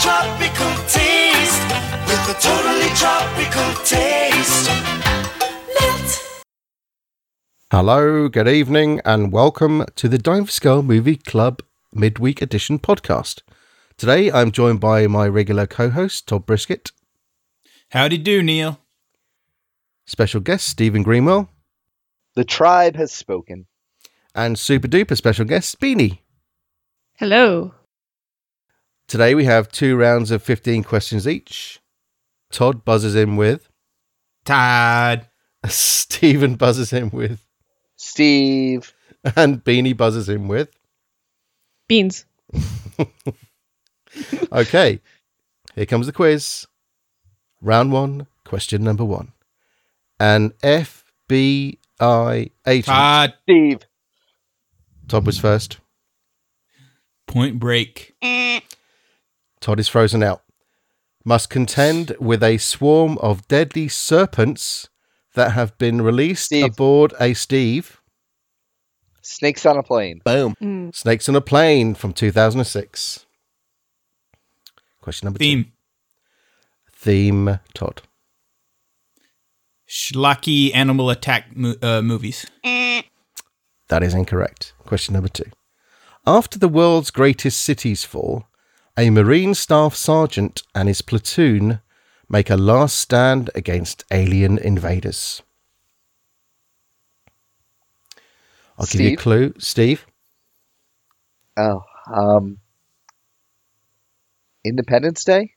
tropical taste. With a totally tropical taste. Lilt. Hello, good evening, and welcome to the Dime for Skull Movie Club Midweek Edition podcast. Today I'm joined by my regular co host, Todd Brisket, Howdy do, Neil. special guest, Stephen Greenwell, The tribe has spoken. and super duper special guest, Beanie. Hello. Today we have two rounds of 15 questions each. Todd buzzes in with, Todd. Stephen buzzes in with, Steve. and Beanie buzzes in with. Beans. Okay, here comes the quiz. Round one, question number one. An FBI agent. Todd. Steve. Todd was first. Point break. Eh. Todd is frozen out. Must contend with a swarm of deadly serpents that have been released Steve. aboard a Steve. Snakes on a plane. Boom. Mm. Snakes on a Plane from 2006. Question number Theme. two. Theme, Todd. Schlocky animal attack mo- uh, movies. That is incorrect. Question number two. After the world's greatest cities fall, a Marine Staff Sergeant and his platoon make a last stand against alien invaders. I'll give you a clue. Steve? Oh, um, Independence Day.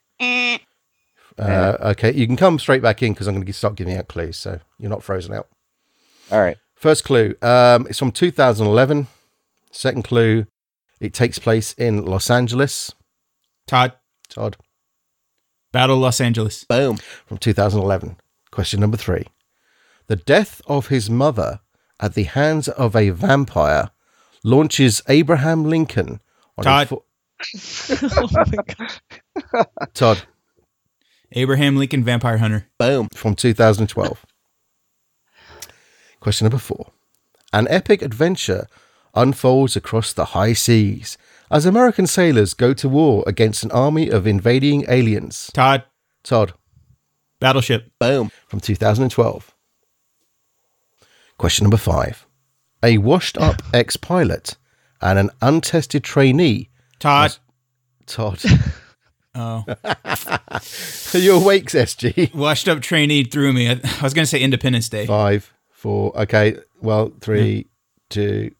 Uh, okay, you can come straight back in because I'm going to start giving out clues, so you're not frozen out. All right. First clue, um, it's from 2011. Second clue, it takes place in Los Angeles. Todd. Todd? Battle Los Angeles. Boom. From 2011. Question number three. The death of his mother at the hands of a vampire launches Abraham Lincoln on Todd. a fo- oh my god. Todd. Abraham Lincoln Vampire Hunter. Boom. From 2012. Question number four. An epic adventure unfolds across the high seas as American sailors go to war against an army of invading aliens. Todd. Todd. Battleship. Boom. From 2012. Question number five. A washed up ex pilot and an untested trainee. Todd. Todd. Oh. Are you awake, SG? Washed up trainee threw me. I, I was going to say Independence Day. Five, four. Okay. Well, three, mm-hmm. two.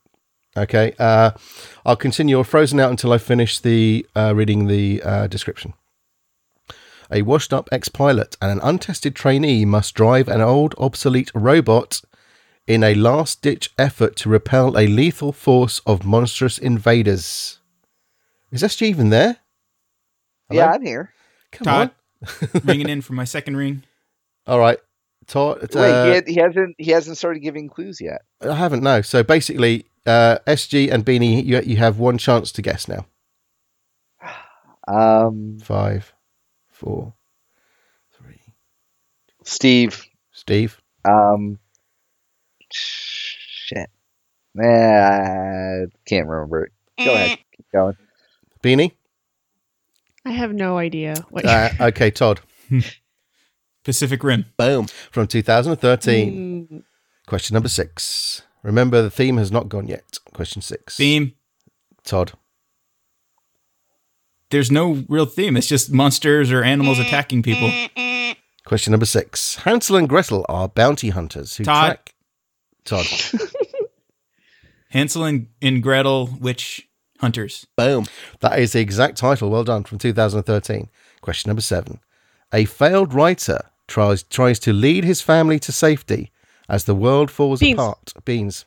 Okay. Uh, I'll continue. You're frozen out until I finish the uh, reading the uh, description. A washed up ex pilot and an untested trainee must drive an old, obsolete robot in a last ditch effort to repel a lethal force of monstrous invaders. Is SG even there? Hello? Yeah, I'm here. Come Todd. on. Ringing in for my second ring. All right. Todd, Wait, uh, he, had- he hasn't. He hasn't started giving clues yet. I haven't, no. So basically, uh, SG and Beanie, you, you have one chance to guess now. Um, Five, four, three. Steve. Steve? Um, shit. Nah, I can't remember it. Go ahead. Keep going. Beanie? I have no idea. What Uh, okay, Todd. Pacific Rim. Boom. From 2013. Mm, Question number six. Remember, the theme has not gone yet. Question six. Theme. Todd. There's no real theme. It's just monsters or animals attacking people. Question number six. Hansel and Gretel are bounty hunters who Todd. track. Todd. Hansel and, and Gretel witch hunters. Boom. That is the exact title. Well done. From 2013. Question number seven. A failed writer tries tries to lead his family to safety as the world falls Beans. apart. Beans.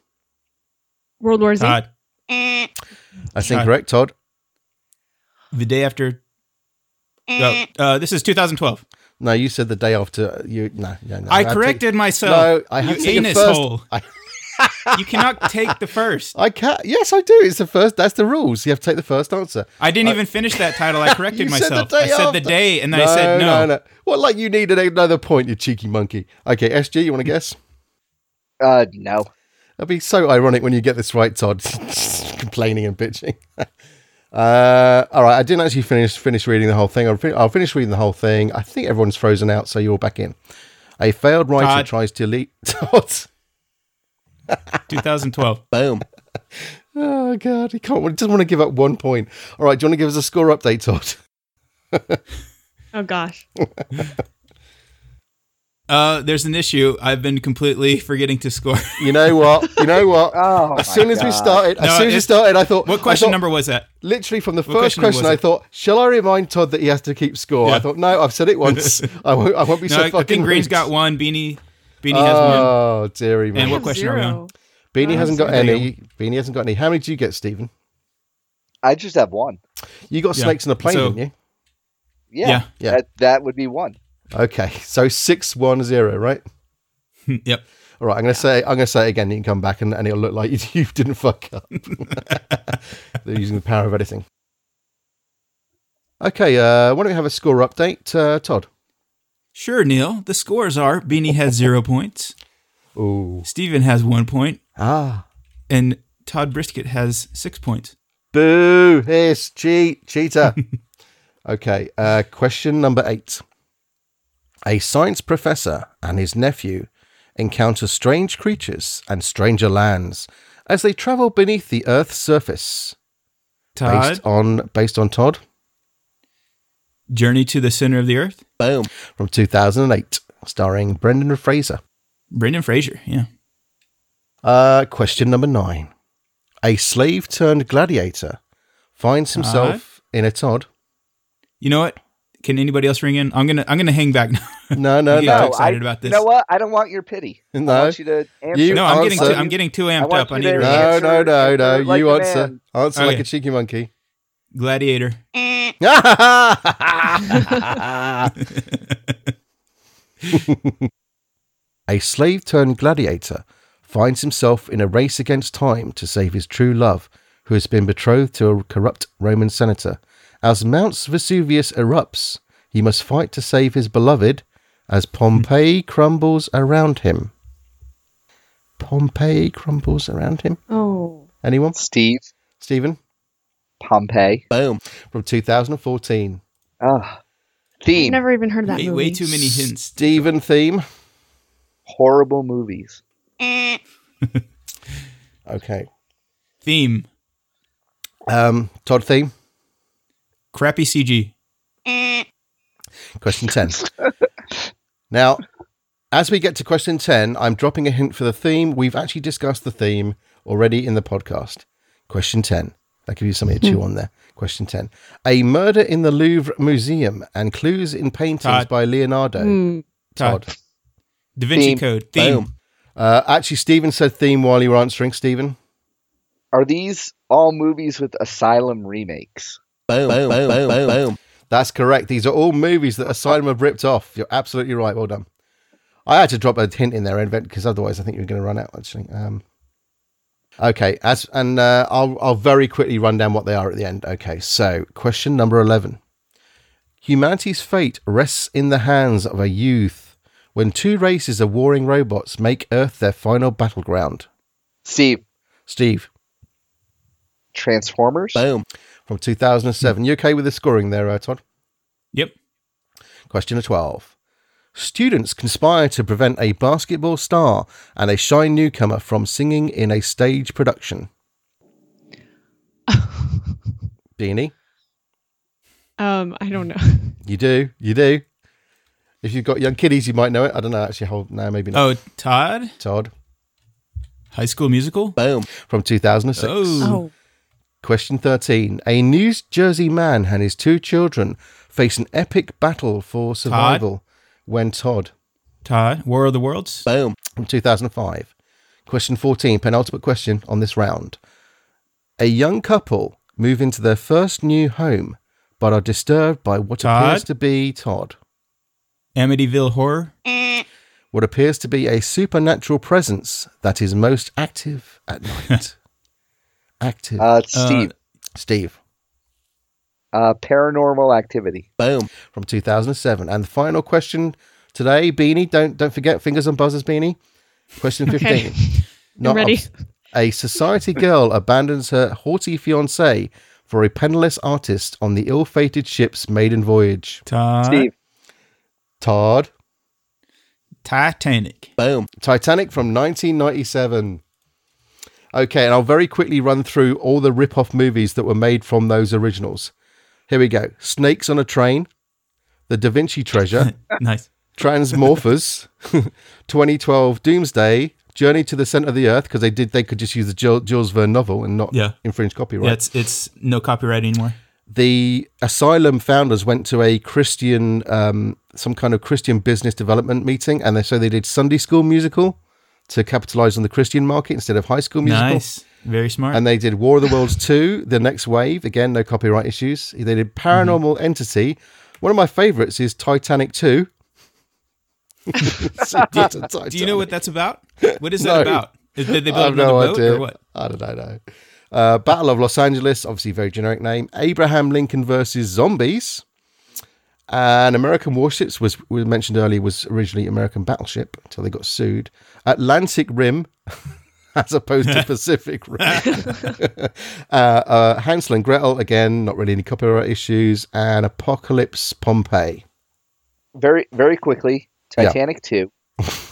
World War Z. Todd. That's incorrect, Todd. The day after. Oh, uh, this is 2012. No, you said the day after. You no, no, no. I I've corrected taken- myself. No, I have you taken anus first. hole. I, You cannot take the first. I can Yes, I do. It's the first. That's the rules. You have to take the first answer. I didn't even finish that title. I corrected You said the myself. day I said the day, and then I said no. no. What? Like you needed another point, you cheeky monkey. Okay, SG, you want to guess? Uh, no. That'd be so ironic when you get this right, Todd. Complaining and bitching. Uh, all right, I didn't actually finish finish reading the whole thing. I'll, fin- I'll finish reading the whole thing. I think everyone's frozen out, so you're back in. A failed writer Todd. tries to lead. Todd. 2012. Boom. Oh god, he can't. He doesn't want to give up one point. All right, do you want to give us a score update, Todd? Oh gosh. Uh, there's an issue. I've been completely forgetting to score. You know what? You know what? Oh, as soon my as we started, as No, soon as we started, I thought. what question thought- number was that? Literally from the What first question question, I thought, shall I remind Todd that he has to keep score? I thought, no, I've said it once. I won't. I won't be No, so I, I fucking. think Green's rude. got one. Beanie, Beanie has one. Oh dearie me. And I what have question are we on? zero. Beanie I hasn't got any. Beanie hasn't got any. How many do you get, Stephen? I just have one. You got Yeah. snakes in a plane, So- didn't Yeah. Yeah. Yeah. That, that would be one. Okay, so six one zero, right? yep. All right, I'm gonna say I'm gonna say it again. You can come back and, and it'll look like you, you didn't fuck up. They're using the power of editing. Okay, uh, why don't we have a score update, uh, Todd? Sure, Neil. The scores are Beanie has zero points, Ooh, Steven has one point, ah, and Todd Brisket has six points. boo, hiss, cheat, cheater. okay, uh, question number eight. A science professor and his nephew encounter strange creatures and stranger lands as they travel beneath the Earth's surface. Todd, Based on based on Todd. Journey to the Center of the Earth. Boom. from 2008, starring Brendan Fraser. Brendan Fraser. Yeah. Uh, question number nine. A slave turned gladiator finds himself in a Todd. You know what? Can anybody else ring in? I'm gonna I'm gonna hang back now. No, no, no. I'm excited I, about this. You know what? I don't want your pity. I want you to answer. You no, I'm getting too, I'm getting too amped want up. I need to to No, no, no, no. answer like you answer. man. Answer like a cheeky monkey. Gladiator. a slave turned gladiator finds himself in a race against time to save his true love, who has been betrothed to a corrupt Roman senator. As Mount Vesuvius erupts, he must fight to save his beloved as Pompeii hmm. crumbles around him. Pompeii crumbles around him. Oh. Anyone? Steve Stephen? Pompey. Boom. From 2014. Ah. I've Theme. never even heard of that Way, movie. way too many hints. Stephen theme. Horrible movies. Okay. Theme. Um, Todd theme. Crappy CG. Question 10. now, as we get to question 10, I'm dropping a hint for the theme. We've actually discussed the theme already in the podcast. Question 10. That gives you something to chew on there. Question 10. A murder in the Louvre Museum and clues in paintings Todd. by Leonardo. Hmm. Todd. Todd. Da Vinci Theme. Code. Theme. Boom. Uh, actually, Stephen said theme while you were answering. Stephen? Are these all movies with Asylum remakes? Boom, boom, boom, boom, boom. That's correct. These are all movies that Asylum have ripped off. You're absolutely right. Well done. I had to drop a hint in there, because otherwise I think you're going to run out. Actually, um, okay. As and uh, I'll I'll very quickly run down what they are at the end. Okay. So question number eleven: Humanity's fate rests in the hands of a youth when two races of warring robots make Earth their final battleground. Steve. Steve Transformers. Boom. from 2007. You okay with the scoring there, uh, Todd? Yep. Question 12. Students conspire to prevent a basketball star and a shy newcomer from singing in a stage production. Beanie, Um, I don't know. you do, you do. If you've got young kiddies, you might know it. I don't know. Actually, hold no, maybe not. Oh, Todd. Todd High School Musical. Boom from 2006. Oh. Oh. Question 13. A New Jersey man and his two children face an epic battle for survival when Todd Todd. War of the Worlds. Boom. From 2005. Question 14, penultimate question on this round. A young couple move into their first new home, but are disturbed by what Todd? appears to be Todd. Amityville Horror. What appears to be a supernatural presence that is most active at night. active. Uh, Steve. Steve. Uh, paranormal activity. Boom. From 2007. And the final question today, Beanie, don't don't forget fingers on buzzers, Beanie. Question 15. Okay. I'm ready. A society girl abandons her haughty fiance for a penniless artist on the ill-fated ship's maiden voyage? Todd. Steve. Todd. Titanic. Boom. Titanic from 1997. Okay, and I'll very quickly run through all the rip-off movies that were made from those originals. Here we go. Snakes on a Train, The Da Vinci Treasure, nice. Transmorphers, 2012 Doomsday, Journey to the Center of the Earth because they did they could just use the Jules, Verne novel and not Yeah. infringe copyright. Yeah, it's it's no copyright anymore. the asylum founders went to a Christian, um, some kind of Christian business development meeting, and they so they did Sunday school musical to capitalize on the Christian market instead of high school musical. Nice. Very smart. And they did War of the Worlds 2, The Next Wave. Again, no copyright issues. They did Paranormal Entity. One of my favorites is Titanic 2. Sequel to Do you know what that's about? What is No. that about? Is, did they I build have another no boat idea. or what? I don't know. No. Uh, Battle of Los Angeles, obviously very generic name. Abraham Lincoln versus Zombies. And American Warships was we mentioned earlier was originally American Battleship until they got sued. Atlantic Rim, as opposed to Pacific Rim. uh, uh, Hansel and Gretel again, not really any copyright issues. And Apocalypse Pompeii. Very, very quickly, Yeah. Titanic 2.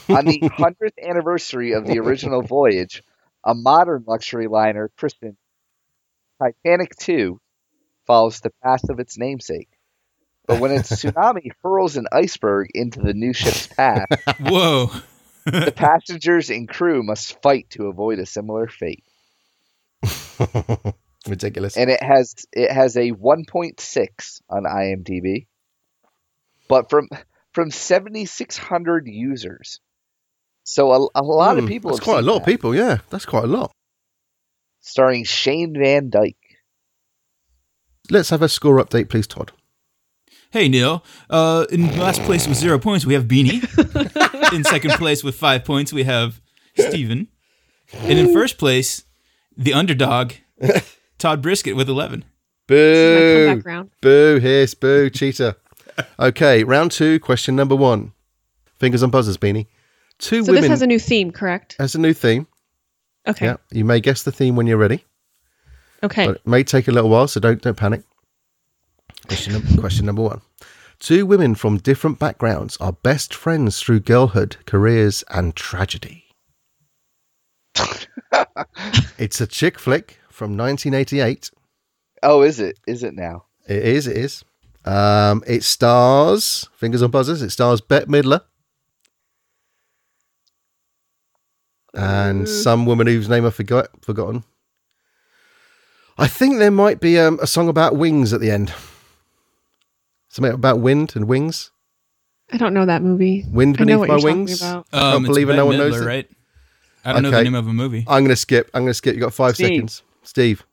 On the 100th anniversary of the original voyage, a modern luxury liner christened Titanic 2 follows the path of its namesake. But when its tsunami hurls an iceberg into the new ship's path, Whoa. The passengers and crew must fight to avoid a similar fate. Ridiculous. and it has it has a 1.6 on IMDb, but from from 7,600 users. So a, a lot of Hmm, people. That's quite a lot of people, yeah. That's quite a lot. Starring Shane Van Dyke. Let's have a score update, please, Todd. Hey Neil. Uh, in last place with zero points, we have Beanie. in second place with five points, we have Steven. And in first place, the underdog, Todd Brisket with eleven. This is Boo! round. Boo, hiss, boo, cheater. Okay, round two, question number one. Fingers on buzzers, Beanie. Two So women this has a new theme, correct? has a new theme. Okay. Yeah, you may guess the theme when you're ready, Okay. but it may take a little while, so don't don't panic. Question, question number one. Two women from different backgrounds are best friends through girlhood, careers, and tragedy. it's a chick flick from 1988. Oh, is it? Is it now? It is, it is. Um, it stars, fingers on buzzers, it stars Bette Midler. And some woman whose name I've forgot, forgotten. I think there might be um, a song about wings at the end. Something about wind and wings. I don't know that movie. Wind I know beneath what my you're wings. about. I can't Um, believe it, no Bette one knows Midler, it. right? I don't know the name of a movie. I'm going to skip. I'm going to skip. You got five Steve. seconds. Steve.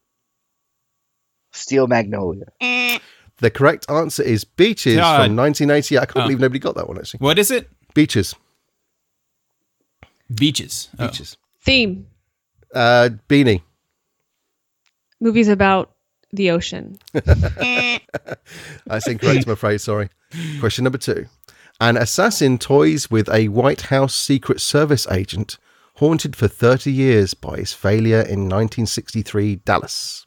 Steel Magnolia. The correct answer is Beaches Todd. from 1988. I can't Oh. believe nobody got that one, actually. What is it? Beaches. Beaches. Oh. Beaches. Theme. Uh, Beanie. Movies about the ocean. That's incorrect, I'm afraid. Sorry. Question number two. An assassin toys with a White House Secret Service agent haunted for 30 years by his failure in 1963 Dallas.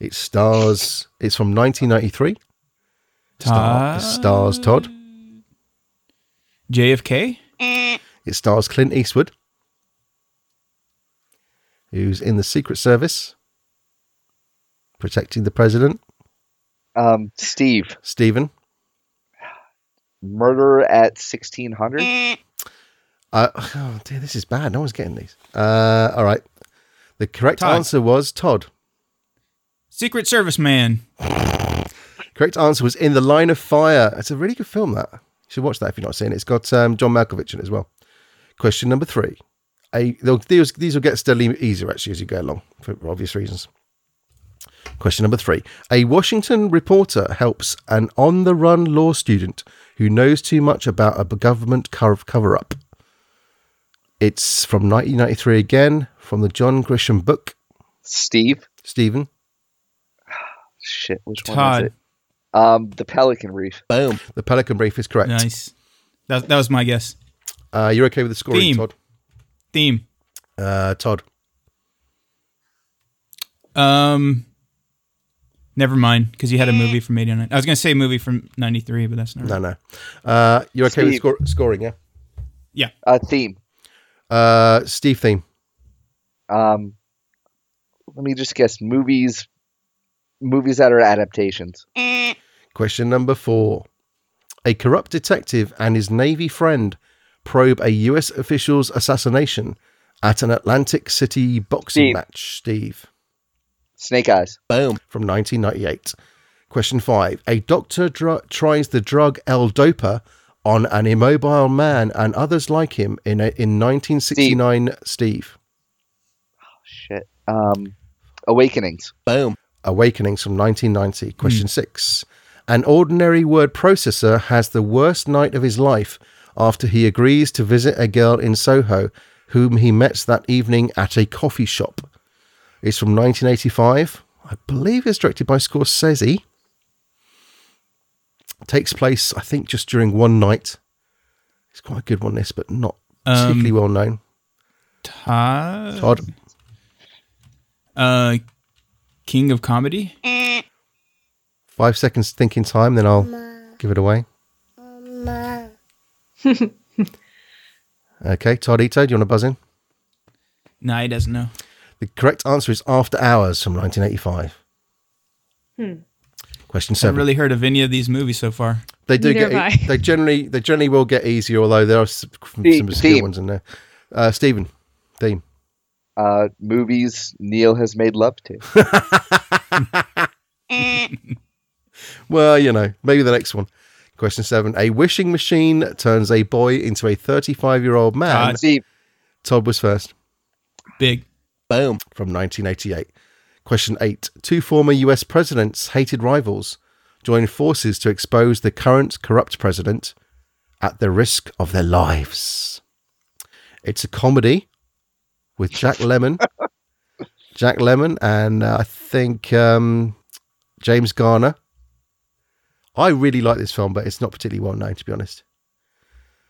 It stars, it's from 1993. Star, Todd? Ah. stars Todd. JFK. It stars Clint Eastwood, who's in the Secret Service, protecting the president. Um, Steve. Stephen. Murder at 1600. Uh, oh dear, this is bad. No one's getting these. Uh, all right. The correct Todd. answer was Todd. Secret Service man. Correct answer was In the Line of Fire. It's a really good film, that. You should watch that if you're not seeing it. It's got um, John Malkovich in it as well. Question number three. A, these, these will get steadily easier, actually, as you go along, for obvious reasons. Question number three. A Washington reporter helps an on the run law student who knows too much about a government cover up. It's from 1993 again, from the John Grisham book. Steve. Stephen. Shit, which one Todd. is it? Um, the Pelican Reef. Boom. The Pelican Brief is correct. Nice. That, that was my guess. Uh, you're okay with the scoring, Theme. Todd? Theme. Uh, Todd. Um, Never mind, because you had a movie from '89. I was gonna say a movie from '93, but that's not. No, Right. no. Uh, you're okay with score- scoring, yeah? Yeah. Uh, theme. Uh, Steve theme. Um, let me just guess. Movies. Movies that are adaptations. Question number four. A corrupt detective and his Navy friend probe a U.S. official's assassination at an Atlantic City boxing Steve. match. Steve. Snake Eyes. Boom. From 1998. Question five. A doctor dr- tries the drug L-Dopa on an immobile man and others like him in, a, in 1969. Steve. Shit. Um, Awakenings. Boom. Awakenings from 1990. Question six. An ordinary word processor has the worst night of his life after he agrees to visit a girl in Soho whom he met that evening at a coffee shop. It's from 1985. I believe it's directed by Scorsese. Takes place, I think, just during one night. It's quite a good one, this, but not particularly Um, well known. Todd. Todd. Uh, King of Comedy. Five seconds thinking time, then I'll give it away. okay, Todd Ito, do you want to buzz in? No, he doesn't know. The correct answer is After Hours from 1985. Question seven. I haven't really heard of any of these movies so far. they do Neither get. have I. They generally, they generally will get easier, although there are s- some obscure ones in there. Uh, Stephen, theme. Uh, movies Neil has made love to. Well, you know, maybe the next one. Question seven. A wishing machine turns a boy into a 35 year old man. Todd. Steve. Todd was first. Big. Boom. From 1988. Question eight. Two former US presidents, hated rivals, joined forces to expose the current corrupt president at the risk of their lives. It's a comedy with Jack Lemmon. Jack Lemmon and uh, I think um, James Garner. I really like this film, but it's not particularly well known, to be honest.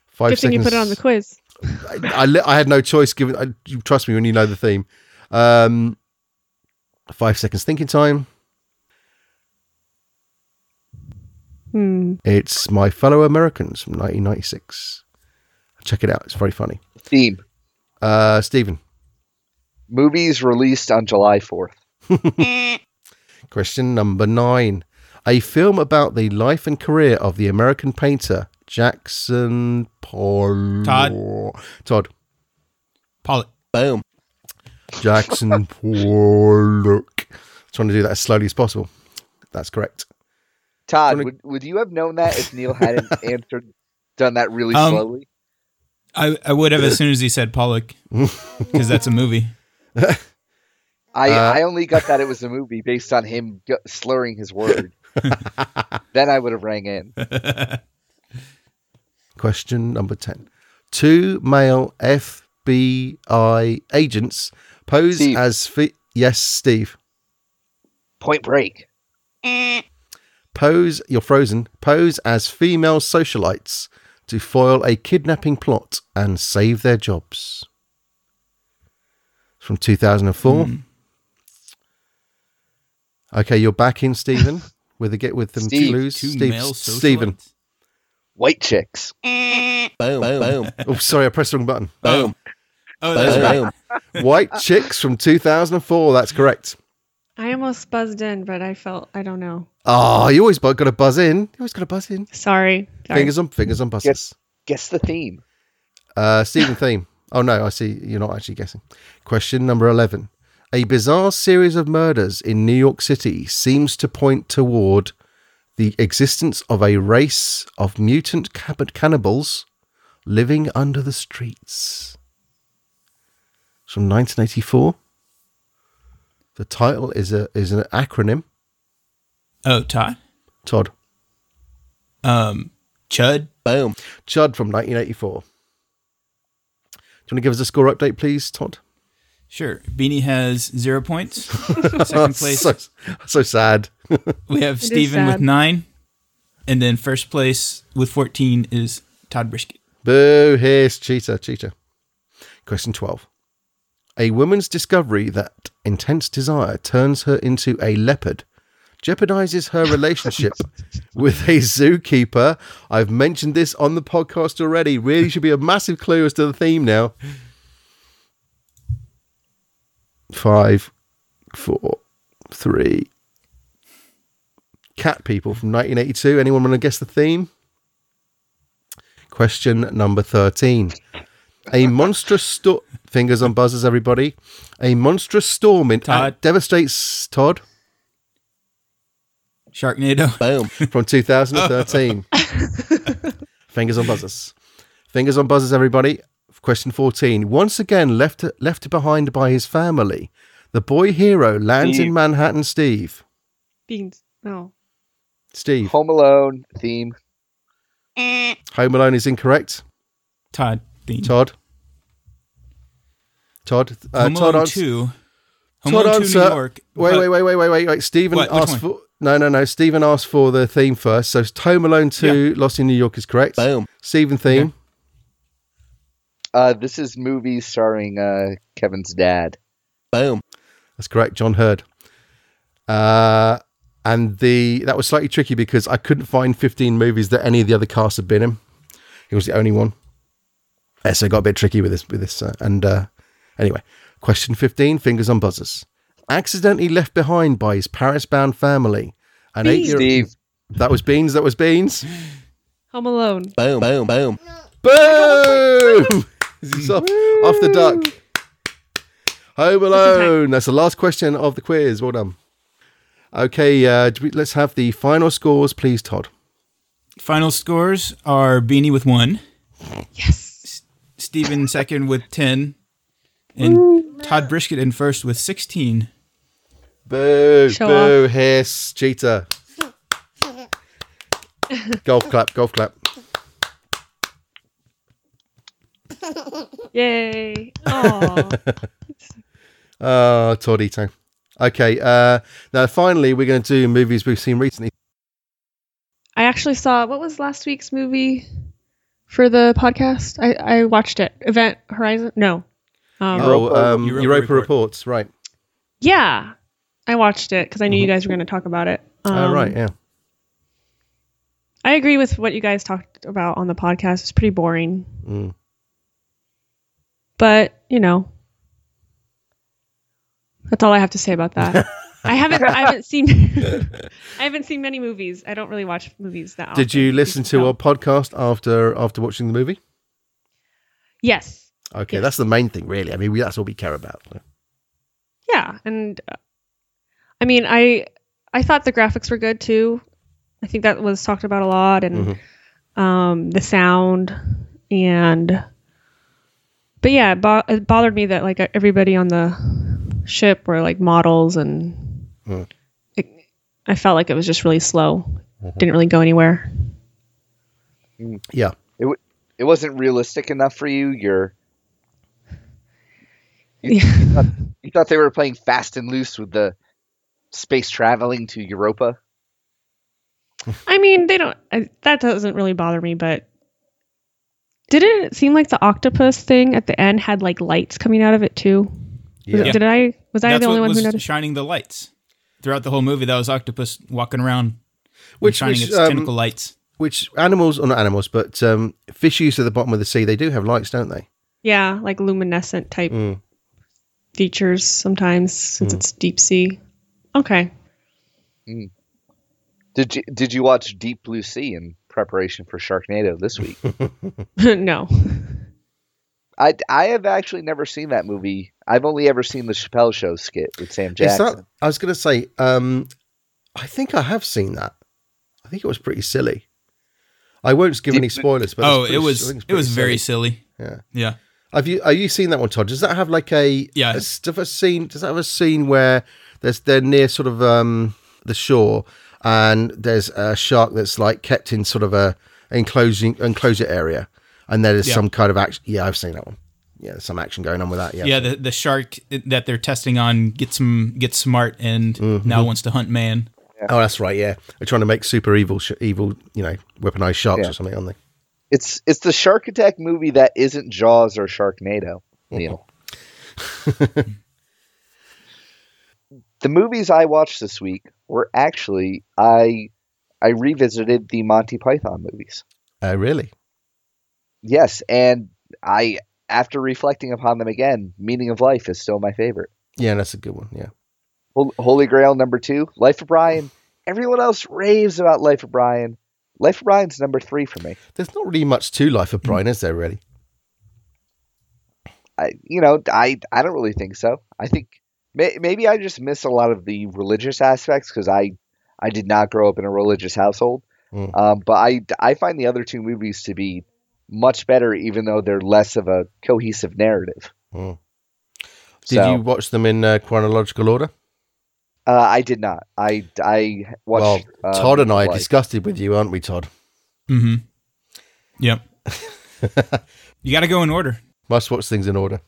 Five Good thing you put it on the quiz. I, I, I had no choice given I, you trust me when you know the theme um five seconds thinking time Hmm. it's my fellow americans from 1996 check it out it's very funny Theme. uh stephen Movies released on July 4th. question number nine a film about the life and career of the american painter jackson pollock Todd. todd Pollock. boom jackson pollock trying to do that as slowly as possible that's correct Todd, Wanna- would, would you have known that if Neil hadn't answered, done that really Um, slowly? I, I would have as soon as he said Pollock, because that's a movie. I, uh, I only got that it was a movie based on him g- slurring his word. then I would have rang in. Question number 10. Two male FBI agents pose Steve. as. Fe- yes, Steve. Point Break. Eh. Pose, you're frozen. Pose as female socialites to foil a kidnapping plot and save their jobs. It's from 2004. Hmm. Okay, you're back in, Stephen, with the get with them Steve, clues. Two Steve, male Stephen. White Chicks. Boom, boom. oh, sorry, I pressed the wrong button. Oh, oh that's right. White Chicks from 2004. That's correct. I almost buzzed in, but I felt I don't know. Oh, you always got to buzz in. You always got to buzz in. Sorry. Sorry. Fingers on fingers on buzzers. Yes. Guess the theme. Uh, Stephen theme. Oh no, I see. You're not actually guessing. Question number eleven. A bizarre series of murders in New York City seems to point toward the existence of a race of mutant cab- cannibals living under the streets. It's from 1984. The title is a is an acronym. Oh, Todd. Todd. Um, Chud. Boom. Chud from 1984. Do you want to give us a score update, please, Todd? Sure. Beanie has zero points. Second place, so, so sad. we have is Steven with nine. And then first place with 14 is Todd Brisket. Boo, here's Cheetah, Cheetah. Question 12. A woman's discovery that intense desire turns her into a leopard jeopardizes her relationship with a zookeeper. I've mentioned this on the podcast already. Really should be a massive clue as to the theme now. Five, four, three. Cat People from 1982. Anyone want to guess the theme? Question number 13. A monstrous storm. Fingers on buzzers, everybody. A monstrous storm in Todd. devastates Todd Sharknado. Boom. From 2013. Fingers on buzzers. Fingers on buzzers, everybody. Question 14. Once again, left left behind by his family, the boy hero lands in Manhattan. Steve. Beans. No. Steve. Home Alone theme. Eh. Home Alone is incorrect. Todd. Bean. Todd. Todd. Uh, Home Todd Alone ans- 2. Home Todd Alone 2 answer. New York. Wait, wait, wait, wait, wait, wait, wait. Stephen What? Which asked one? for. No, no, no. Stephen asked for the theme first. So Home Alone 2, Lost in New York is correct. Boom. Stephen theme. Okay. Uh, this is movies starring uh, Kevin's dad. Boom. That's correct, John Heard. Uh, and the that was slightly tricky because I couldn't find 15 movies that any of the other casts had been in. He was the only one. Yeah, so it got a bit tricky with this. With this, uh, and uh, anyway, question 15. Fingers on buzzers. Accidentally left behind by his Paris-bound family. An eight-year. That was Beans. That was Beans. Home Alone. Boom. Boom. Boom. Boom! He's off, off the duck. Home Alone. That's the last question of the quiz. Well done. Okay, uh, do we- let's have the final scores, please, Todd. Final scores are Beanie with 1, Yes. Steven second with 10, and Todd Brisket in first with 16. Boo, Show boo, hiss, cheater. golf clap, golf clap. Yay. Oh. Oh, Toddito. Okay, uh, now finally, we're going to do movies we've seen recently. I actually saw what was last week's movie for the podcast. I, I watched it. Event Horizon. No. Um, Oh, um, Europa Europa, Report. Reports, right. Yeah, I watched it because I knew you guys were going to talk about it. Um, oh, right, yeah. I agree with what you guys talked about on the podcast. It's pretty boring, Mm. but you know, that's all I have to say about that. I haven't I haven't seen I haven't seen many movies. I don't really watch movies that often. Did you listen to No. our podcast after after watching the movie? Yes. Okay, Yes. that's the main thing, really. I mean, we, that's all we care about. Yeah, and uh, I mean, I I thought the graphics were good too. I think that was talked about a lot, and um, the sound, and but yeah, it, bo- it bothered me that like everybody on the ship were like models, and Mm. it, I felt like it was just really slow. Didn't really go anywhere. Yeah. it wasn't realistic enough for you. You're you, you, thought, you thought they were playing fast and loose with the space traveling to Europa. I mean, they don't. I, that doesn't really bother me, but didn't it seem like the octopus thing at the end had like lights coming out of it too? Yeah. Yeah. Did I? Was I That's the only one who noticed? shining the lights. Throughout the whole movie, that was Octopus walking around Which, shining which, its um, tentacle lights. which animals, or not animals, but um, fishes at the bottom of the sea, they do have lights, don't they? Yeah, like luminescent type Mm. Features sometimes since it's deep sea. Okay. Did you did you watch Deep Blue Sea in preparation for Sharknado this week? no. I, I have actually never seen that movie. I've only ever seen the Chappelle Show skit with Samuel Jackson. that, I was going to say, um, I think I have seen that. I think it was pretty silly. I won't give any spoilers, but Oh, it pretty- I was it was pretty very silly. silly. Yeah. Yeah. Have you are you seen that one, Todd? Does that have like a Yeah. a, stuff a scene? Does that have a scene where there's they're near sort of um the shore and there's a shark that's like kept in sort of a enclosing enclosure area, and there is Yeah. some kind of action. Yeah, I've seen that one. Yeah, there's some action going on with that. Yeah, Yeah, the, the shark that they're testing on gets some gets smart and Mm-hmm. now wants to hunt man. Oh, that's right. Yeah, they're trying to make super evil, sh- evil, you know, weaponized sharks Yeah. or something, aren't they? It's it's the Shark Attack movie that isn't Jaws or Sharknado. Neil. the movies I watched this week were actually I I revisited the Monty Python movies. Oh, really? Yes, and I after reflecting upon them again, Meaning of Life is still my favorite. Yeah, that's a good one. Yeah. Holy Grail number two, Life of Brian. Everyone else raves about Life of Brian. Life of Brian's number three for me. There's not really much to Life of Brian, is there? Really? I, you know, I I don't really think so. I think may, maybe I just miss a lot of the religious aspects because I I did not grow up in a religious household. Mm. Um, but I I find the other two movies to be much better, even though they're less of a cohesive narrative. Mm. Did So, you watch them in uh, chronological order? Uh, I did not. I I watched. well, uh, Todd and I are Life. disgusted with you, aren't we, Todd? Mm-hmm. Yep. you got to go in order. Must watch things in order.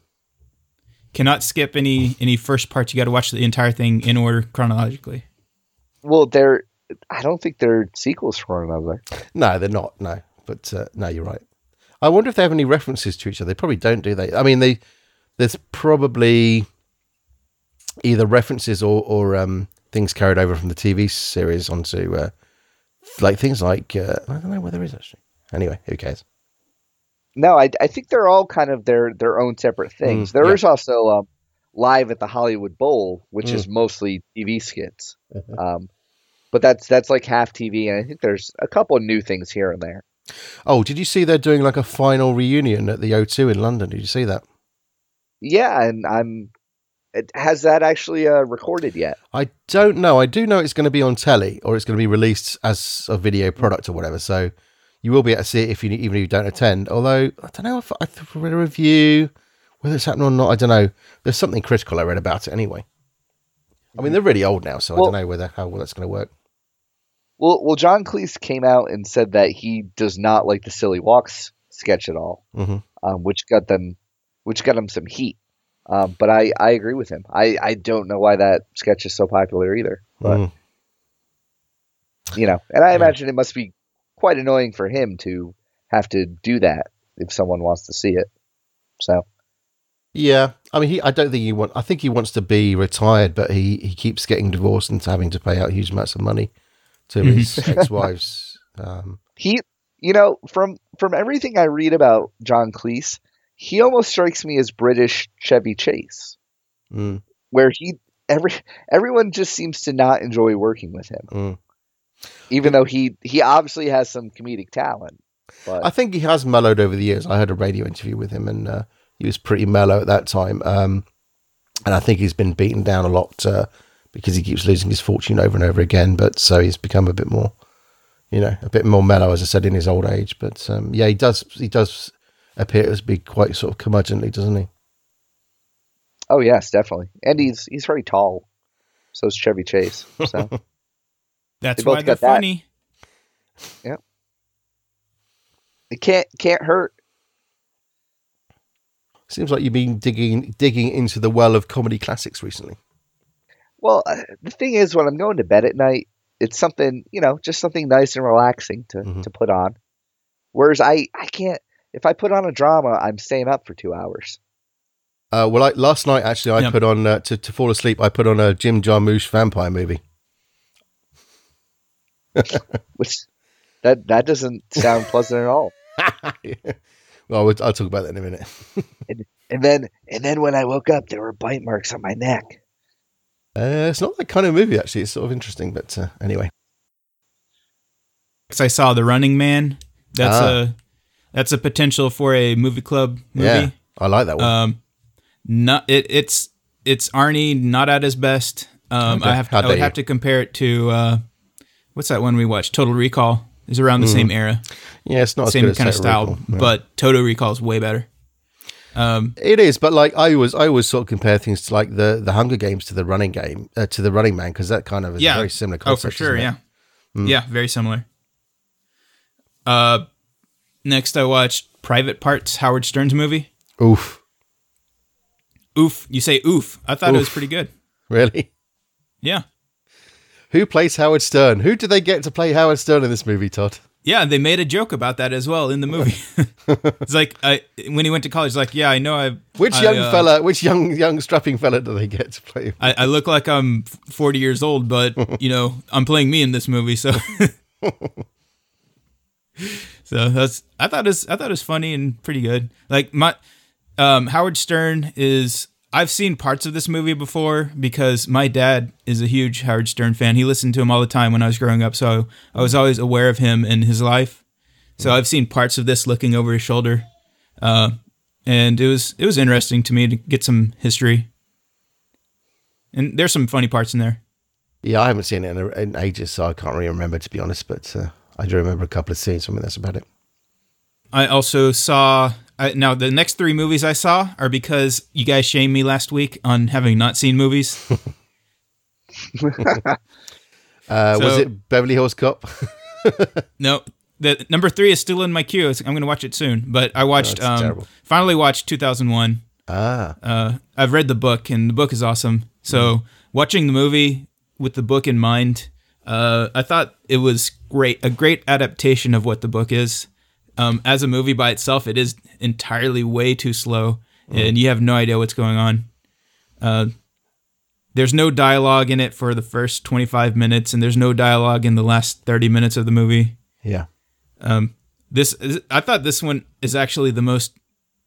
Cannot skip any any first parts. You got to watch the entire thing in order chronologically. Well, they're. I don't think they're sequels for one another. No, they're not. No, but uh, no, you're right. I wonder if they have any references to each other. They probably don't, do they? I mean, they there's probably either references or or um, things carried over from the TV series onto uh, like things like uh, I don't know where there is actually. Anyway, who cares? No, I, I think they're all kind of their their own separate things. Mm, There yeah. is also um, live at the Hollywood Bowl, which Mm. is mostly TV skits. Mhm. Um, but that's that's like half TV, and I think there's a couple of new things here and there. Oh, did you see they're doing like a final reunion at the O2 in London? Did you see that? Yeah, and I'm. Has that actually uh, recorded yet? I don't know. I do know it's going to be on telly or it's going to be released as a video product or whatever. So you will be able to see it if you even if you don't attend. Although I don't know if I read a review whether it's happening or not. I don't know. There's something critical I read about it anyway. I mean, they're really old now, so Well- I don't know whether how well that's going to work. Well, well, John Cleese came out and said that he does not like the Silly Walks sketch at all, hmm um, which got them, which got him some heat. Um, but I, I agree with him. I, I don't know why that sketch is so popular either. But Mm. you know, and I Yeah. imagine it must be quite annoying for him to have to do that if someone wants to see it. So Yeah, I mean, he. I don't think he want. I think he wants to be retired, but he he keeps getting divorced and having to pay out huge amounts of money to his ex-wives. Um, he, you know, from from everything I read about John Cleese, he almost strikes me as British Chevy Chase, mm, where he every everyone just seems to not enjoy working with him, mm. even though he he obviously has some comedic talent. But I think he has mellowed over the years. I heard a radio interview with him, and uh, he was pretty mellow at that time. Um, and I think he's been beaten down a lot uh, because he keeps losing his fortune over and over again. But so he's become a bit more, you know, a bit more mellow, as I said, in his old age. But um, yeah, he does he does appear to be quite sort of curmudgeonly, doesn't he? oh yes, definitely, and he's he's very tall. So is Chevy Chase. So That's They both why they're got that. funny. it can't can't hurt. Seems like you've been digging digging into the well of comedy classics recently. Well, uh, the thing is, when I'm going to bed at night, it's something you know, just something nice and relaxing to Mhm. to put on. Whereas I I can't. If I put on a drama, I'm staying up for two hours. Uh, well, I, last night actually, I Yep. put on uh, to to fall asleep. I put on a Jim Jarmusch vampire movie. Which that that doesn't sound pleasant at all. well, we'll- I'll talk about that in a minute. And then and then when I woke up, there were bite marks on my neck. Uh, it's not that kind of movie, actually. It's sort of interesting, but uh, anyway. 'Cause I saw The Running Man. That's Ah. a that's a potential for a movie club movie. Yeah, I like that one. Um, not it, it's it's Arnie not at his best. Um, Okay. I have How I would have to compare it to uh, what's that one we watched? Total Recall is around the same era, yeah, it's not same kind of style, Recall. Yeah. but Total Recall is way better. Um, it is. But like, I always, I always sort of compare things to like the the Hunger Games to the Running Game uh, to the Running Man because that kind of is yeah, a very similar oh for sure, yeah, yeah, very similar. Uh, next I watched Private Parts, Howard Stern's movie. Oof, Oof, you say oof? I thought it was pretty good. really? Yeah. Who plays Howard Stern? Who did they get to play Howard Stern in this movie, Todd? Yeah, they made a joke about that as well in the movie. it's like I, when he went to college, like, yeah, I know I. Which I, young uh, fella, which young young strapping fella do they get to play? I, I look like I'm 40 years old, but you know, I'm playing me in this movie, so. so that's I thought it was I thought it was funny and pretty good. Like my um, Howard Stern is I've seen parts of this movie before because my dad is a huge Howard Stern fan. He listened to him all the time when I was growing up, so I was always aware of him and his life. So I've seen parts of this looking over his shoulder, uh, and it was it was interesting to me to get some history. And there's some funny parts in there. Yeah, I haven't seen it in, in ages, so I can't really remember to be honest. But uh, I do remember a couple of scenes from it. That's about it. I also saw. I, now the next three movies I saw are because you guys shamed me last week on having not seen movies. Uh, was it Beverly Hills Cop? no, the number three is still in my queue. I'm going to watch it soon. But I watched. Oh, um, finally watched 2001. ah, Uh, I've read the book, and the book is awesome. So watching the movie with the book in mind, uh, I thought it was great. A great adaptation of what the book is. Um, as a movie by itself, it is entirely way too slow, and you have no idea what's going on. Uh, there's no dialogue in it for the first 25 minutes, and there's no dialogue in the last 30 minutes of the movie. yeah. Um, this I thought this one is actually the most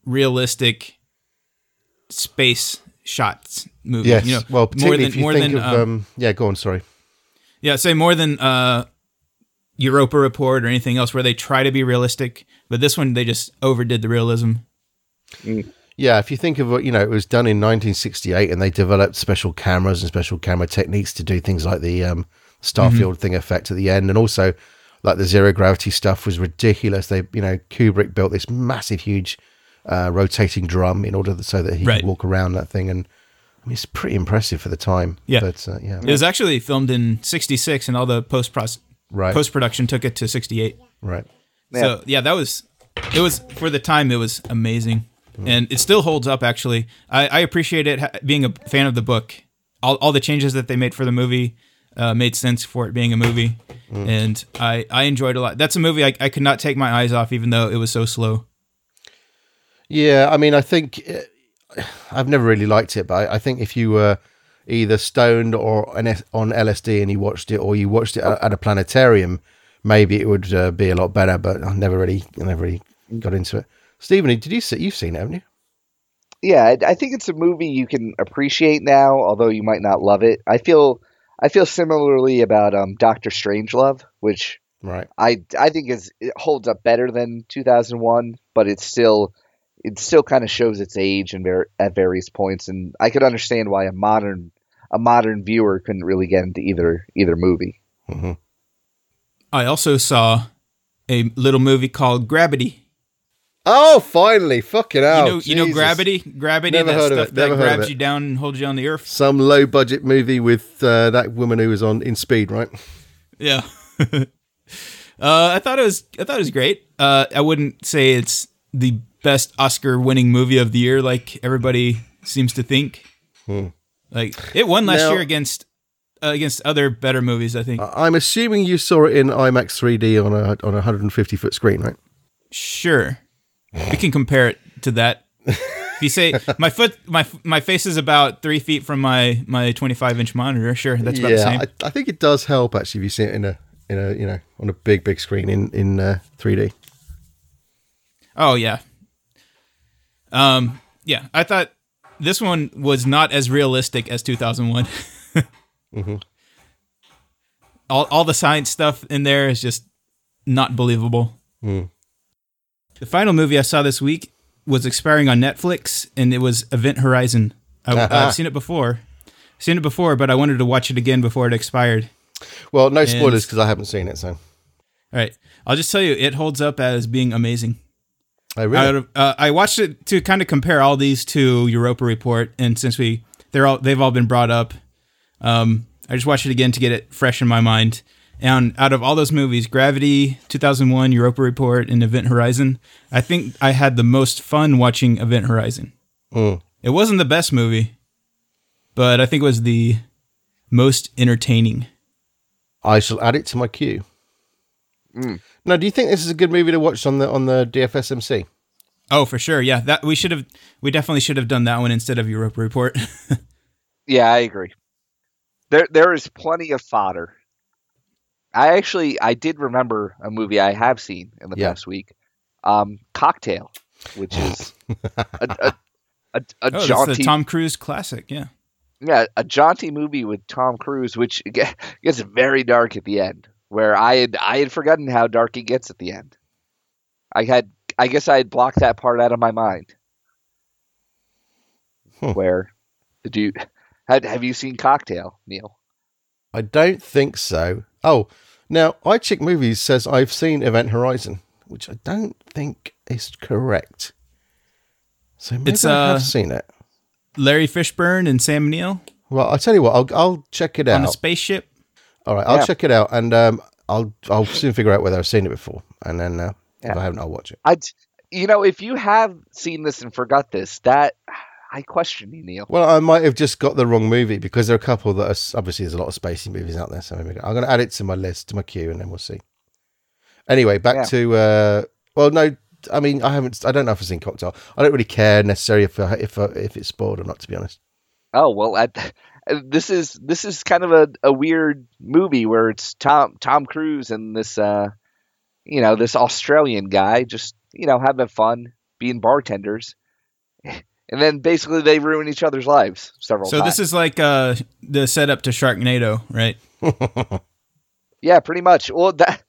realistic space shots movie. Yes. you know, well, more than if you more think than of um, um, yeah. Go on. Sorry. Yeah, say more than uh, Europa Report or anything else where they try to be realistic, but this one they just overdid the realism. Yeah, if you think of what you know, it was done in 1968, and they developed special cameras and special camera techniques to do things like the um, Starfield thing effect at the end, and also like the zero gravity stuff was ridiculous. They, you know, Kubrick built this massive, huge uh, rotating drum in order that, so that he Right. could walk around that thing, and I mean, it's pretty impressive for the time. Yeah. but uh, yeah, It was actually filmed in '66, and all the post right, post production took it to '68. right. So yeah, that was it was for the time it was amazing, and it still holds up. Actually, I, I appreciate it ha- being a fan of the book. All all the changes that they made for the movie uh, made sense for it being a movie, and I I enjoyed a lot. That's a movie I, I could not take my eyes off, even though it was so slow. Yeah, I mean, I think uh, I've never really liked it, but I, I think if you were either stoned or an, on LSD and you watched it, or you watched it at, a planetarium, maybe it would uh, be a lot better. But I never really, I never really got into it. Stephen, did you see? You've seen it, haven't you? Yeah, I, I think it's a movie you can appreciate now, although you might not love it. I feel I feel similarly about um, Doctor Strangelove, which Right. I I think is it holds up better than 2001, but it's still it still kind of shows its age and ver- at various points, and I could understand why a modern a modern viewer couldn't really get into either either movie. hmm I also saw a little movie called Gravity. Oh, finally! Fucking You hell! know, you know, Gravity, Gravity, Never that heard of stuff it, that never heard of grabs it. you down and holds you on the earth. Some low budget movie with uh, that woman who was on in Speed, right? Yeah. uh, I thought it was I thought it was great. Uh, I wouldn't say it's the best Oscar winning movie of the year like everybody seems to think. Like it won last Now- year against uh, against other better movies, I think. I- I'm assuming you saw it in IMAX 3D on a on a 150 foot screen, right? sure. We can compare it to that. If you say my foot my my face is about 3 feet from my my 25 inch monitor, sure, that's about the yeah, same. I, I think it does help actually if you see it in a in a you know on a big big screen in in uh, 3D. Oh yeah. Um yeah, I thought this one was not as realistic as 2001. All all the science stuff in there is just not believable. Mm. The final movie I saw this week was expiring on Netflix, and it was Event Horizon. I. I've seen it before, seen it before, but I wanted to watch it again before it expired. Well, no spoilers because I haven't seen it. So, All right, I'll just tell you, it holds up as being amazing. I really Out of, uh, I watched it to kind of compare all these to Europa Report, and since we they're all they've all been brought up, um, I just watched it again to get it fresh in my mind. And out of all those movies, Gravity, 2001, Europa Report, and Event Horizon, I think I had the most fun watching Event Horizon. Mm. It wasn't the best movie, but I think it was the most entertaining. I shall add it to my queue. Now, do you think this is a good movie to watch on the on the DFSMC? Oh, for sure. Yeah, that we should have. We definitely should have done that one instead of Europa Report. Yeah, I agree. There there is plenty of fodder. I actually I did remember a movie I have seen in the Yeah. past week. Um Cocktail, which is a a, a, a oh, jaunty the Tom Cruise classic. Yeah. yeah, a jaunty movie with Tom Cruise which gets very dark at the end where I had I had forgotten how dark it gets at the end. I had I guess I had blocked that part out of my mind. Hmm. Where the dude had have you seen Cocktail, Neil? I don't think so. Oh, now I iCheckMovies says I've seen Event Horizon, which I don't think is correct. So maybe It's, I uh, have seen it. Larry Fishburne and Sam Neill Well, I'll tell you what. I'll I'll check it out. on a spaceship. All right, I'll Yeah. check it out, and um, I'll I'll soon figure out whether I've seen it before, and then uh, if I haven't, I'll watch it. I, you know, if you have seen this and forgot this, that I question you, Neil. Well, I might have just got the wrong movie because there are a couple that are obviously there's a lot of spacey movies out there. So I'm going to add it to my list, to my queue, and then we'll see. Anyway, back Yeah. to uh, well, no, I mean I haven't, I don't know if I've seen Cocktail. I don't really care necessarily if I, if I, if it's spoiled or not, to be honest. Oh well, at, this is this is kind of a, a weird movie where it's Tom Tom Cruise and this uh, you know, this Australian guy just you know having fun being bartenders, and then basically they ruin each other's lives several times. So times. this is like uh, the setup to Sharknado, right? Yeah, pretty much. Well, that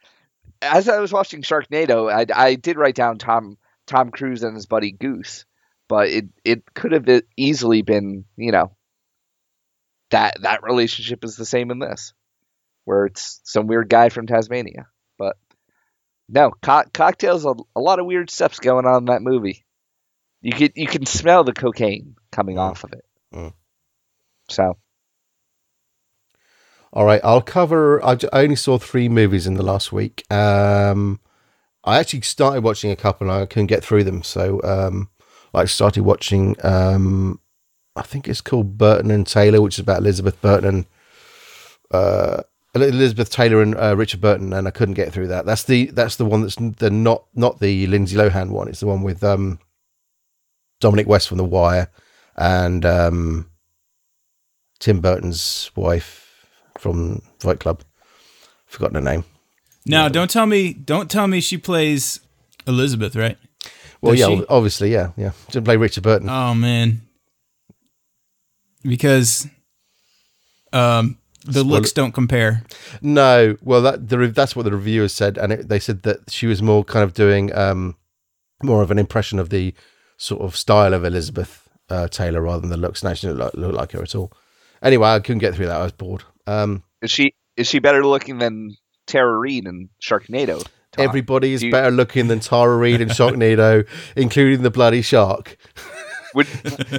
as I was watching Sharknado, I, I did write down Tom Tom Cruise and his buddy Goose, but it it could have easily been you know that that relationship is the same in this, where it's some weird guy from Tasmania. But no, co- cocktails a, a lot of weird stuff's going on in that movie. You can you can smell the cocaine coming off of it. Mm. So All right, I'll cover. I only saw three movies in the last week. Um, I actually started watching a couple and I couldn't get through them. So um, I started watching. Um, I think it's called Burton and Taylor, which is about Elizabeth Burton and uh, Elizabeth Taylor and uh, Richard Burton, and I couldn't get through that. That's the that's the one that's the not not the Lindsay Lohan one. It's the one with um, Dominic West from The Wire and um, Tim Burton's wife from Fight Club. Forgotten her name. Now, don't tell me, don't tell me she plays Elizabeth, right? Well, Does yeah, she? obviously, yeah, yeah. Didn't play Richard Burton. Oh man, because um, the Spoil looks don't compare. No, well, that the re- that's what the reviewers said, and it, they said that she was more kind of doing um, more of an impression of the sort of style of Elizabeth uh, Taylor rather than the looks. And she didn't look, look like her at all. Anyway, I couldn't get through that. I was bored. Um, is she is she better looking than Tara Reid in Sharknado? Todd? everybody is you- better looking than Tara Reid and Sharknado, including the bloody shark. Would,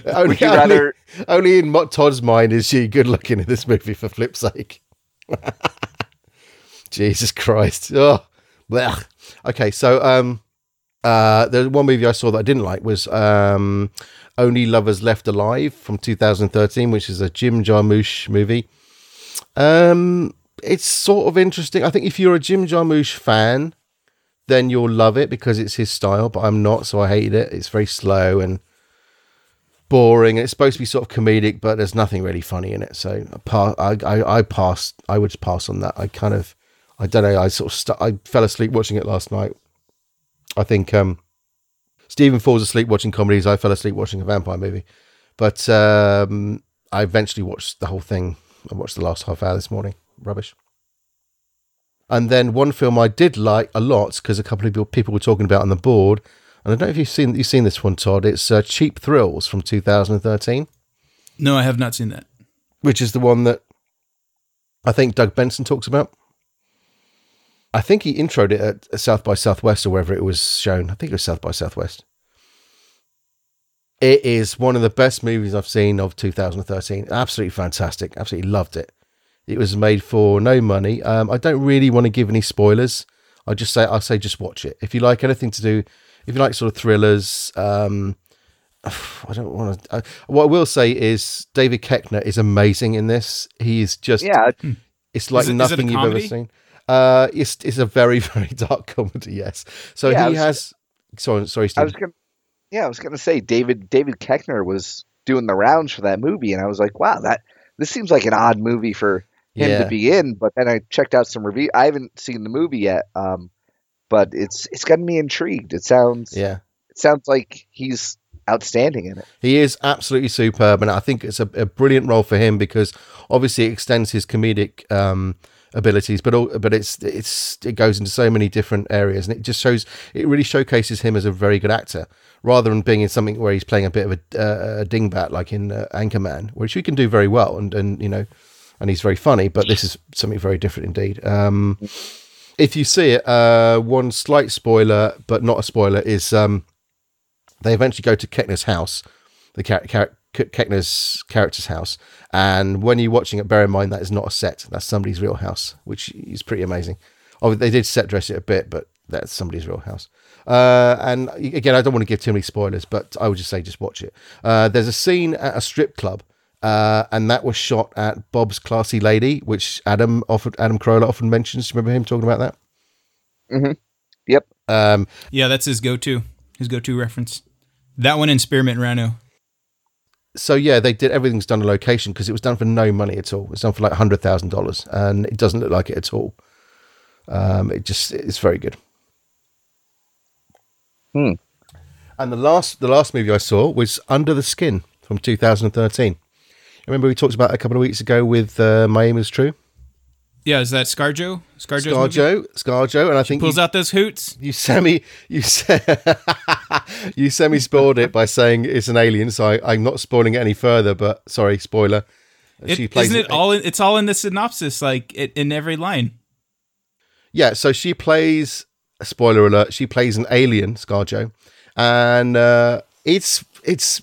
Only, would you rather? Only in Todd's mind is she good looking in this movie, for flip's sake. Jesus Christ. Oh, blech. Okay, so um, uh, the one movie I saw that I didn't like was um, Only Lovers Left Alive from 2013, which is a Jim Jarmusch movie. Um, it's sort of interesting. I think if you're a Jim Jarmusch fan, then you'll love it because it's his style, but I'm not, so I hated it. It's very slow and boring. It's supposed to be sort of comedic, but there's nothing really funny in it. So I, pa- I, I, I passed. I would pass on that. I kind of, I don't know. I sort of, st- I fell asleep watching it last night. I think um, Stephen falls asleep watching comedies. I fell asleep watching a vampire movie, but um, I eventually watched the whole thing. I watched the last half hour this morning. Rubbish. And then one film I did like a lot because a couple of people were talking about on the board, and I don't know if you've seen you've seen this one, Todd. It's uh, Cheap Thrills from 2013, No, I have not seen that. which is the one that I think Doug Benson talks about. I think he introed it at South by Southwest or wherever it was shown. I think it was South by Southwest. It is one of the best movies I've seen of 2013. Absolutely fantastic. Absolutely loved it. It was made for no money. Um, I don't really want to give any spoilers. I just say I say just watch it. If you like anything to do, if you like sort of thrillers, um, I don't want to. Uh, what I will say is David Koechner is amazing in this. He is just Yeah, it's like Is it- is it a nothing you've ever seen. Uh, it's it's a very very dark comedy. Yes. So Yeah, he was- has. Sorry, sorry, I was gonna, yeah, I was gonna say David David Koechner was doing the rounds for that movie, and I was like, wow, that this seems like an odd movie for him Yeah. to be in. But then I checked out some review. I haven't seen the movie yet, um, but it's it's gotten me intrigued. It sounds yeah. it sounds like he's outstanding in it. He is absolutely superb, and I think it's a, a brilliant role for him because obviously it extends his comedic um, abilities, but all, but it's it's it goes into so many different areas, and it just shows it really showcases him as a very good actor, rather than being in something where he's playing a bit of a, uh, a dingbat like in uh, Anchorman, which he can do very well, and and you know, and he's very funny. But this is something very different indeed. Um, if you see it, uh, one slight spoiler, but not a spoiler, is um, they eventually go to Koechner's house, the char- char- Koechner's character's house, and when you're watching it, bear in mind that is not a set; that's somebody's real house, which is pretty amazing. Oh, they did set dress it a bit, but that's somebody's real house. Uh, and again, I don't want to give too many spoilers, but I would just say just watch it. Uh, there's a scene at a strip club, uh, and that was shot at Bob's Classy Lady, which Adam often Adam Carolla often mentions. Remember him talking about that? Yep. Um, Yeah, that's his go-to. His go-to reference. That one in Spearmint Rhino. so yeah, they did everything's done on location because it was done for no money at all. It's done for like hundred thousand dollars, and it doesn't look like it at all. Um, it just it's very good. Hmm. And the last the last movie I saw was Under the Skin from 2013. Remember we talked about a couple of weeks ago with uh, My Aim Is True, Yeah, is that ScarJo? ScarJo's movie? ScarJo, ScarJo, and I think Pulls you, out those hoots. you semi you se- you semi spoiled it by saying it's an alien. So I, I'm not spoiling it any further. But sorry, spoiler. It, isn't it all? In, it's all in the synopsis, like it, in every line. Yeah, so she plays. Spoiler alert: she plays an alien, ScarJo, and uh, it's it's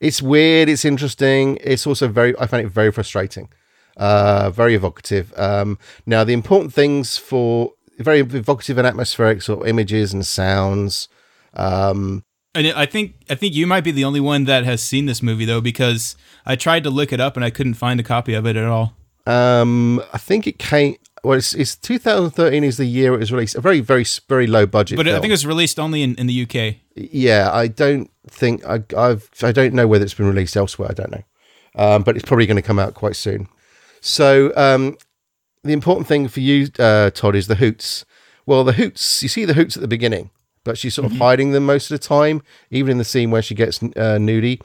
it's weird. It's interesting. It's also very. I find it very frustrating. Uh, very evocative. Um, now the important things for very evocative and atmospheric sort of images and sounds. Um, And I think I think you might be the only one that has seen this movie though, because I tried to look it up and I couldn't find a copy of it at all. Um, I think it came. Well, it's, it's 2013 is the year it was released. A very, very, very low budget. But I think it was released only in, in the UK. yeah, I don't think I, I've I don't know whether it's been released elsewhere. I don't know, um, but it's probably going to come out quite soon. So um, the important thing for you, uh, Todd, is the hoots. Well, the hoots. You see the hoots at the beginning, but she's sort of hiding them most of the time. Even in the scene where she gets uh, nudie,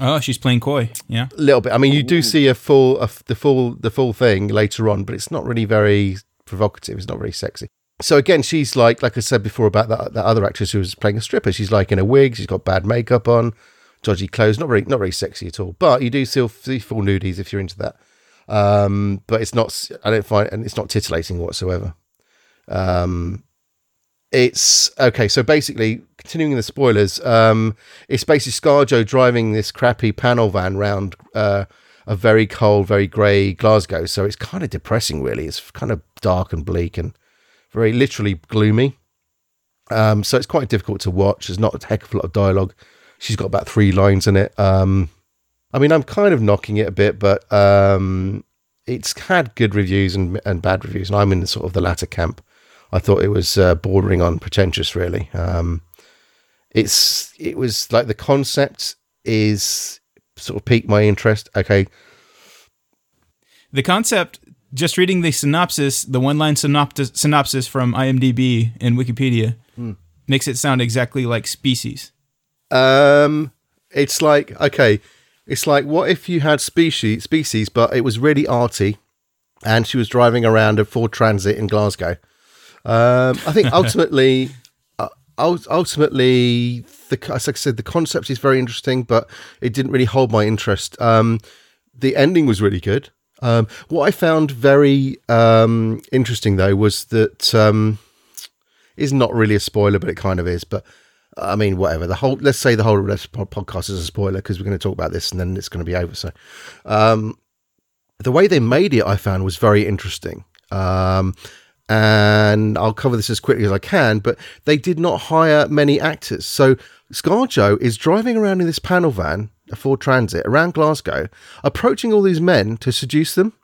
Oh, she's playing coy. Yeah. a little bit. I mean, you do see a full, a f the full, the full thing later on, but it's not really very provocative. It's not very sexy. So again, she's like, like I said before about that, that other actress who was playing a stripper. She's like in a wig. She's got bad makeup on, dodgy clothes. Not very, not very sexy at all. But you do still see full nudies if you're into that. Um, but it's not. I don't find, and it's not titillating whatsoever. Um, it's okay. So basically, continuing the spoilers, um, it's basically ScarJo driving this crappy panel van round uh, a very cold, very grey Glasgow. So it's kind of depressing, really. It's kind of dark and bleak and very literally gloomy. Um, so it's quite difficult to watch. There's not a heck of a lot of dialogue. She's got about three lines in it. Um, I mean, I'm kind of knocking it a bit, but um, it's had good reviews and, and bad reviews, and I'm in the sort of the latter camp. I thought it was uh, bordering on pretentious, really. Um, it's it was like the concept is sort of piqued my interest. Okay, The concept, just reading the synopsis, the one line synopsis, synopsis from IMDb and Wikipedia, makes it sound exactly like Species. Um, it's like okay, it's like what if you had species species, but it was really arty, and she was driving around a Ford Transit in Glasgow. Um, I think ultimately, uh, ultimately, the as I said, the concept is very interesting, but it didn't really hold my interest. Um, the ending was really good. Um, what I found very um, interesting though was that um, is not really a spoiler, but it kind of is. But I mean, whatever. The whole let's say the whole podcast is a spoiler because we're going to talk about this and then it's going to be over. So, um, the way they made it, I found was very interesting. Um, and I'll cover this as quickly as I can. But they did not hire many actors, so ScarJo is driving around in this panel van, a Ford Transit, around Glasgow, approaching all these men to seduce them.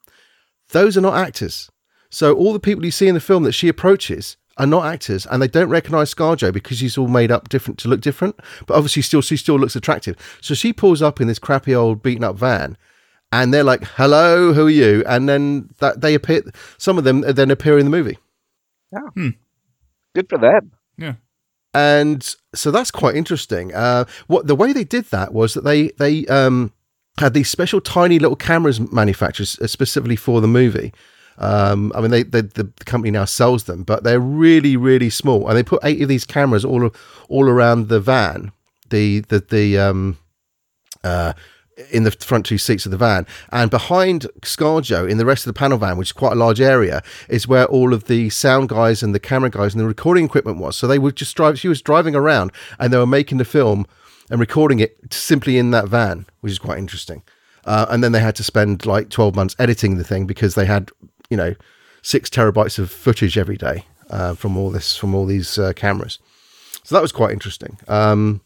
Those are not actors. So all the people you see in the film that she approaches are not actors, and they don't recognise ScarJo because she's all made up different to look different. But obviously, still she still looks attractive. So she pulls up in this crappy old beaten up van, and they're like, "Hello, who are you?" And then that they appear. Some of them then appear in the movie. Yeah. Good for them. Yeah. and so that's quite interesting. Uh, what the way they did that was that they they um, had these special tiny little cameras manufactured uh, specifically for the movie. Um, I mean, they, they the company now sells them, but they're really really small, and they put eight of these cameras all all around the van, the the the um, uh, in the front two seats of the van, and behind ScarJo in the rest of the panel van, which is quite a large area, is where all of the sound guys and the camera guys and the recording equipment was. So they would just drive. She was driving around, and they were making the film and recording it simply in that van, which is quite interesting. Uh, and then they had to spend like twelve months editing the thing because they had, you know, six terabytes of footage every day uh, from all this from all these uh, cameras. So that was quite interesting. Um,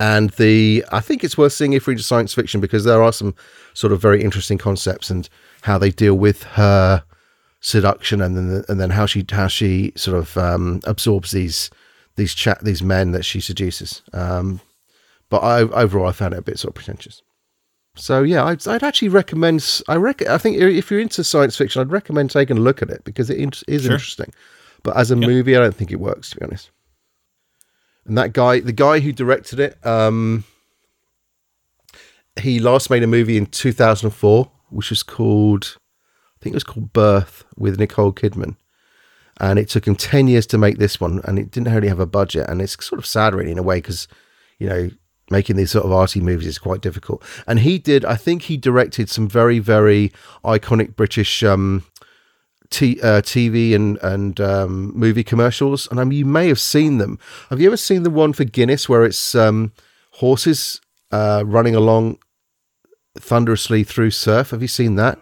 and the I think it's worth seeing if we read science fiction because there are some sort of very interesting concepts and how they deal with her seduction and then and then how she how she sort of um, absorbs these these chat these men that she seduces. Um, but I, overall, I found it a bit sort of pretentious. So yeah, I'd, I'd actually recommend. I rec- I think if you're into science fiction, I'd recommend taking a look at it because it in- is Sure. interesting. But as a movie, I don't think it works to be honest. And that guy, the guy who directed it, um, he last made a movie in 2004, which was called, I think it was called Birth with Nicole Kidman. And it took him 10 years to make this one, and it didn't really have a budget. And it's sort of sad, really, in a way, because, you know, making these sort of arty movies is quite difficult. And he did, I think he directed some very, very iconic British um, t- uh, TV and and um, movie commercials, and I mean, you may have seen them. Have you ever seen the one for Guinness where it's um, horses uh, running along thunderously through surf? Have you seen that?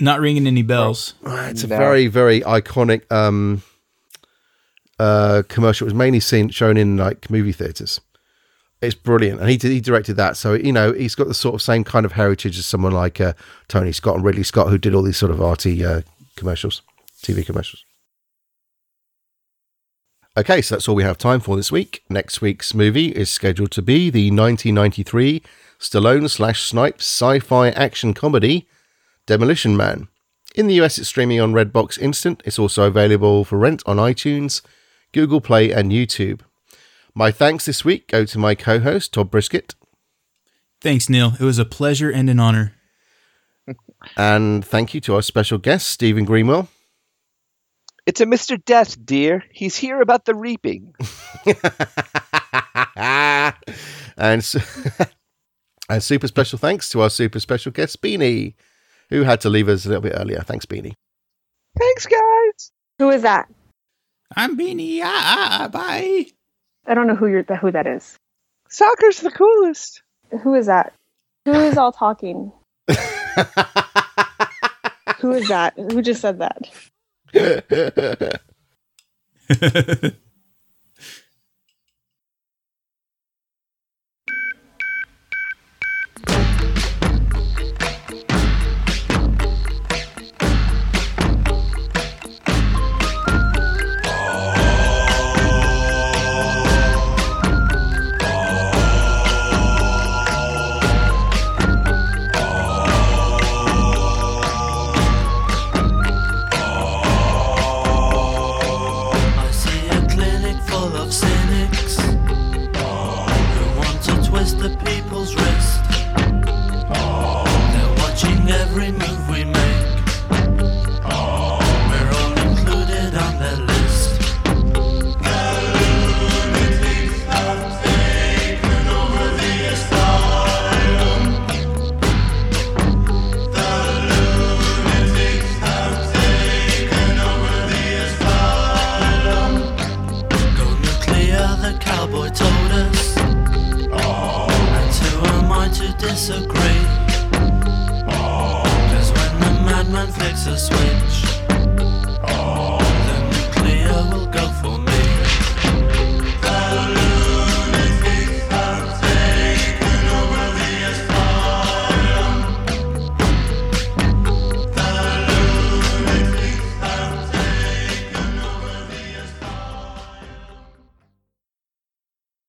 Not ringing any bells. Uh, It's a No. very very iconic um, uh, commercial. It was mainly seen shown in like movie theaters. It's brilliant, and he did, he directed that. So you know he's got the sort of same kind of heritage as someone like uh, Tony Scott and Ridley Scott, who did all these sort of arty uh, commercials, TV commercials. Okay, so that's all we have time for this week. Next week's movie is scheduled to be the 1993 Stallone slash Snipes sci-fi action comedy Demolition Man. In the US, it's streaming on Redbox Instant. It's also available for rent on iTunes, Google Play, and YouTube. My thanks this week go to my co-host Todd Brisket, Thanks, Neil. It was a pleasure and an honor. and thank you to our special guest Stephen Greenwell. It's a Mr. Death, dear. He's here about the reaping. and s- and super special thanks to our super special guest Beanie, who had to leave us a little bit earlier. Thanks, Beanie. Thanks, guys. Who is that? I'm Beanie. Ah, ah, bye. I don't know who you're who that is. Soccer's the coolest. Who is that? Who is all talking? Who is that? Who just said that?